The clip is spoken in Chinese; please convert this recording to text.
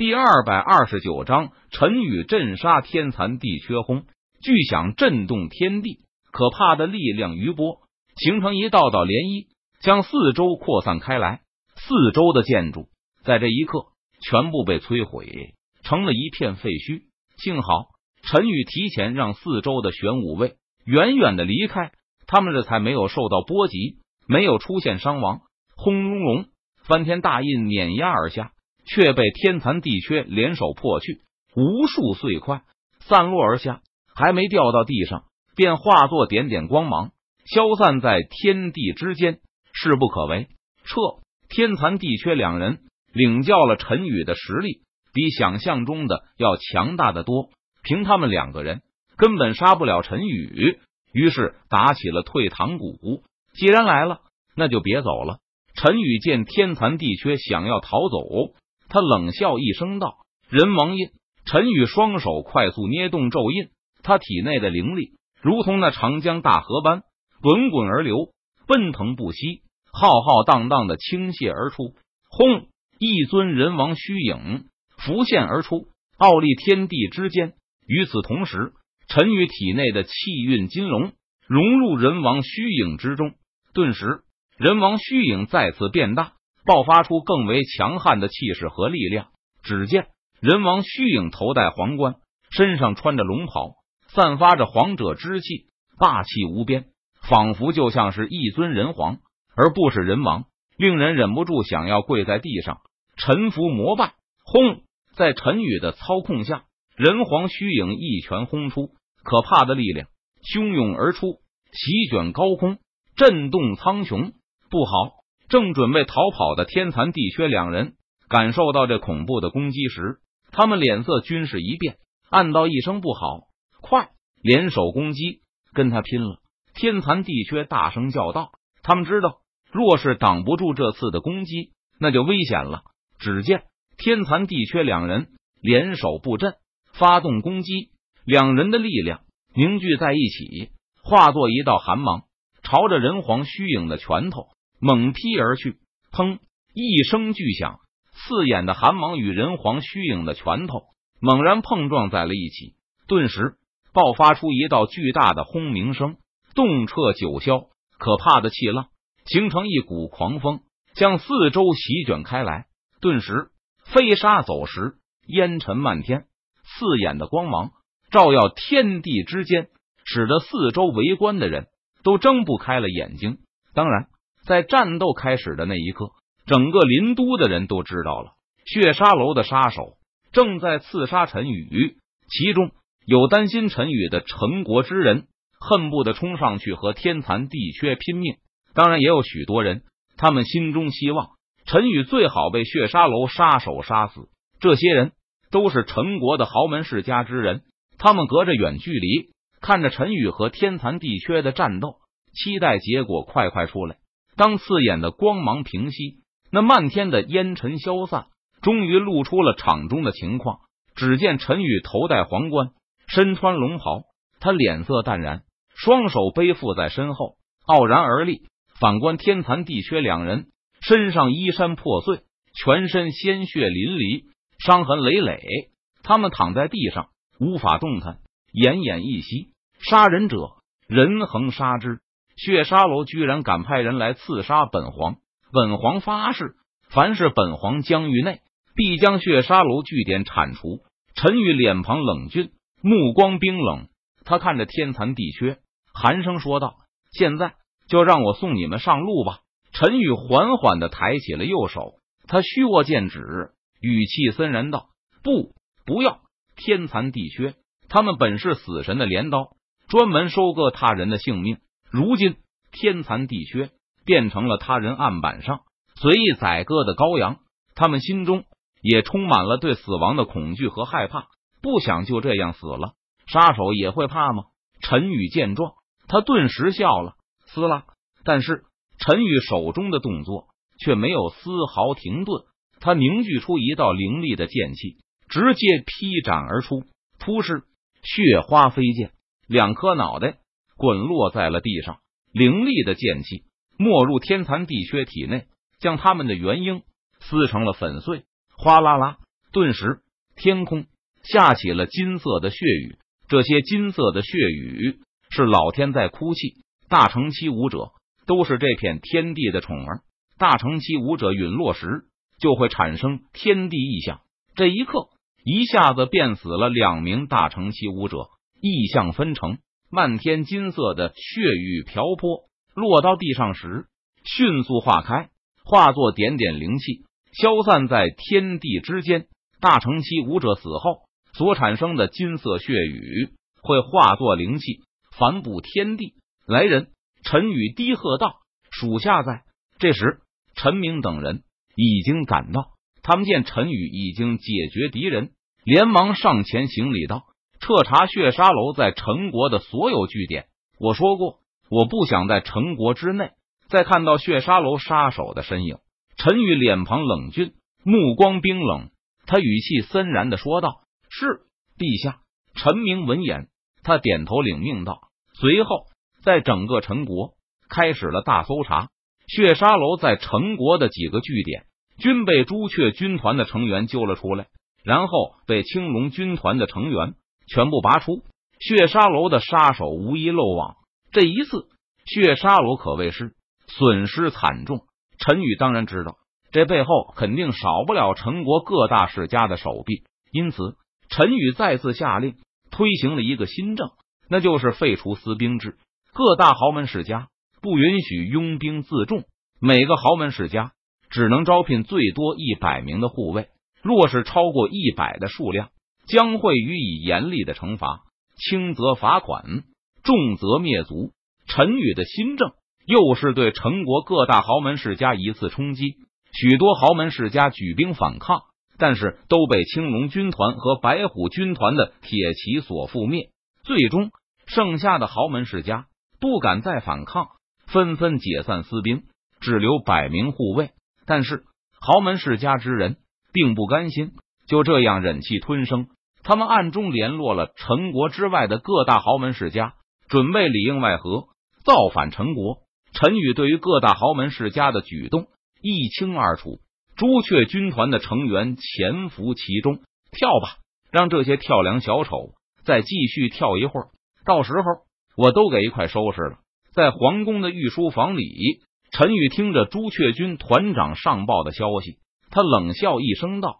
第二百二十九章，陈宇镇杀天残地缺，轰！巨响震动天地，可怕的力量余波形成一道道涟漪，将四周扩散开来。四周的建筑在这一刻全部被摧毁，成了一片废墟。幸好陈宇提前让四周的玄武卫远远的离开，他们这才没有受到波及，没有出现伤亡。轰隆隆，翻天大印碾压而下。却被天残地缺联手破去，无数碎块散落而下，还没掉到地上，便化作点点光芒，消散在天地之间。势不可为，撤！天残地缺两人领教了陈宇的实力，比想象中的要强大的多。凭他们两个人，根本杀不了陈宇。于是打起了退堂鼓。既然来了，那就别走了。陈宇见天残地缺想要逃走。他冷笑一声道：“人王印。”陈宇双手快速捏动咒印，他体内的灵力如同那长江大河般滚滚而流，奔腾不息，浩浩荡荡的倾泻而出。轰！一尊人王虚影浮现而出，傲立天地之间。与此同时，陈宇体内的气运金龙融入人王虚影之中，顿时人王虚影再次变大。爆发出更为强悍的气势和力量。只见人王虚影头戴皇冠，身上穿着龙袍，散发着皇者之气，霸气无边，仿佛就像是一尊人皇，而不是人王，令人忍不住想要跪在地上臣服膜拜。轰！在陈宇的操控下，人皇虚影一拳轰出，可怕的力量汹涌而出，席卷高空，震动苍穹。不好！正准备逃跑的天残地缺两人感受到这恐怖的攻击时，他们脸色均是一变，暗道一声不好，快联手攻击，跟他拼了！天残地缺大声叫道：“他们知道，若是挡不住这次的攻击，那就危险了。”只见天残地缺两人联手布阵，发动攻击，两人的力量凝聚在一起，化作一道寒芒，朝着人皇虚影的拳头。猛劈而去，砰！一声巨响，刺眼的寒芒与人皇虚影的拳头猛然碰撞在了一起，顿时爆发出一道巨大的轰鸣声，动彻九霄。可怕的气浪形成一股狂风，向四周席卷开来。顿时飞沙走石，烟尘漫天，刺眼的光芒照耀天地之间，使得四周围观的人都睁不开了眼睛。当然。在战斗开始的那一刻，整个林都的人都知道了，血杀楼的杀手正在刺杀陈宇。其中有担心陈宇的陈国之人，恨不得冲上去和天残地缺拼命；当然，也有许多人，他们心中希望陈宇最好被血杀楼杀手杀死。这些人都是陈国的豪门世家之人，他们隔着远距离看着陈宇和天残地缺的战斗，期待结果快快出来。当刺眼的光芒平息，那漫天的烟尘消散，终于露出了场中的情况。只见陈宇头戴皇冠，身穿龙袍，他脸色淡然，双手背负在身后，傲然而立。反观天残地缺两人，身上衣衫破碎，全身鲜血淋漓，伤痕累累。他们躺在地上，无法动弹，奄奄一息。杀人者，人恒杀之。血沙楼居然敢派人来刺杀本皇！本皇发誓，凡是本皇疆域内，必将血沙楼据点铲除。陈宇脸庞冷峻，目光冰冷，他看着天残地缺，寒声说道：“现在就让我送你们上路吧。”陈宇缓缓的抬起了右手，他虚握剑指，语气森然道：“不，不要！天残地缺，他们本是死神的镰刀，专门收割他人的性命。”如今天残地缺变成了他人案板上随意宰割的羔羊，他们心中也充满了对死亡的恐惧和害怕，不想就这样死了。杀手也会怕吗？陈宇见状，他顿时笑了，撕拉。但是陈宇手中的动作却没有丝毫停顿，他凝聚出一道凌厉的剑气，直接劈斩而出。突施血花飞溅，两颗脑袋。滚落在了地上，凌厉的剑气没入天残地缺体内，将他们的元婴撕成了粉碎。哗啦啦，顿时天空下起了金色的血雨。这些金色的血雨是老天在哭泣。大乘期武者都是这片天地的宠儿。大乘期武者陨落时，就会产生天地异象。这一刻，一下子便死了两名大乘期武者，异象分成。漫天金色的血雨瓢泼，落到地上时，迅速化开，化作点点灵气，消散在天地之间。大乘期武者死后所产生的金色血雨，会化作灵气，反布天地。来人！陈宇低喝道：“属下在。”这时，陈明等人已经赶到，他们见陈宇已经解决敌人，连忙上前行礼道。彻查血沙楼在陈国的所有据点。我说过，我不想在陈国之内再看到血沙楼杀手的身影。陈宇脸庞冷峻，目光冰冷，他语气森然的说道：“是，陛下。”陈明闻言，他点头领命道。随后，在整个陈国开始了大搜查。血沙楼在陈国的几个据点，均被朱雀军团的成员揪了出来，然后被青龙军团的成员。全部拔出，血沙楼的杀手无一漏网。这一次，血沙楼可谓是损失惨重。陈宇当然知道，这背后肯定少不了陈国各大世家的手臂。因此，陈宇再次下令推行了一个新政，那就是废除私兵制。各大豪门世家不允许拥兵自重，每个豪门世家只能招聘最多一百名的护卫。若是超过一百的数量，将会予以严厉的惩罚，轻则罚款，重则灭族。陈宇的新政又是对陈国各大豪门世家一次冲击，许多豪门世家举兵反抗，但是都被青龙军团和白虎军团的铁骑所覆灭。最终，剩下的豪门世家不敢再反抗，纷纷解散私兵，只留百名护卫。但是，豪门世家之人并不甘心，就这样忍气吞声。他们暗中联络了陈国之外的各大豪门世家，准备里应外合造反陈国。陈宇对于各大豪门世家的举动一清二楚，朱雀军团的成员潜伏其中。跳吧，让这些跳梁小丑再继续跳一会儿，到时候我都给一块收拾了。在皇宫的御书房里，陈宇听着朱雀军团长上报的消息，他冷笑一声道。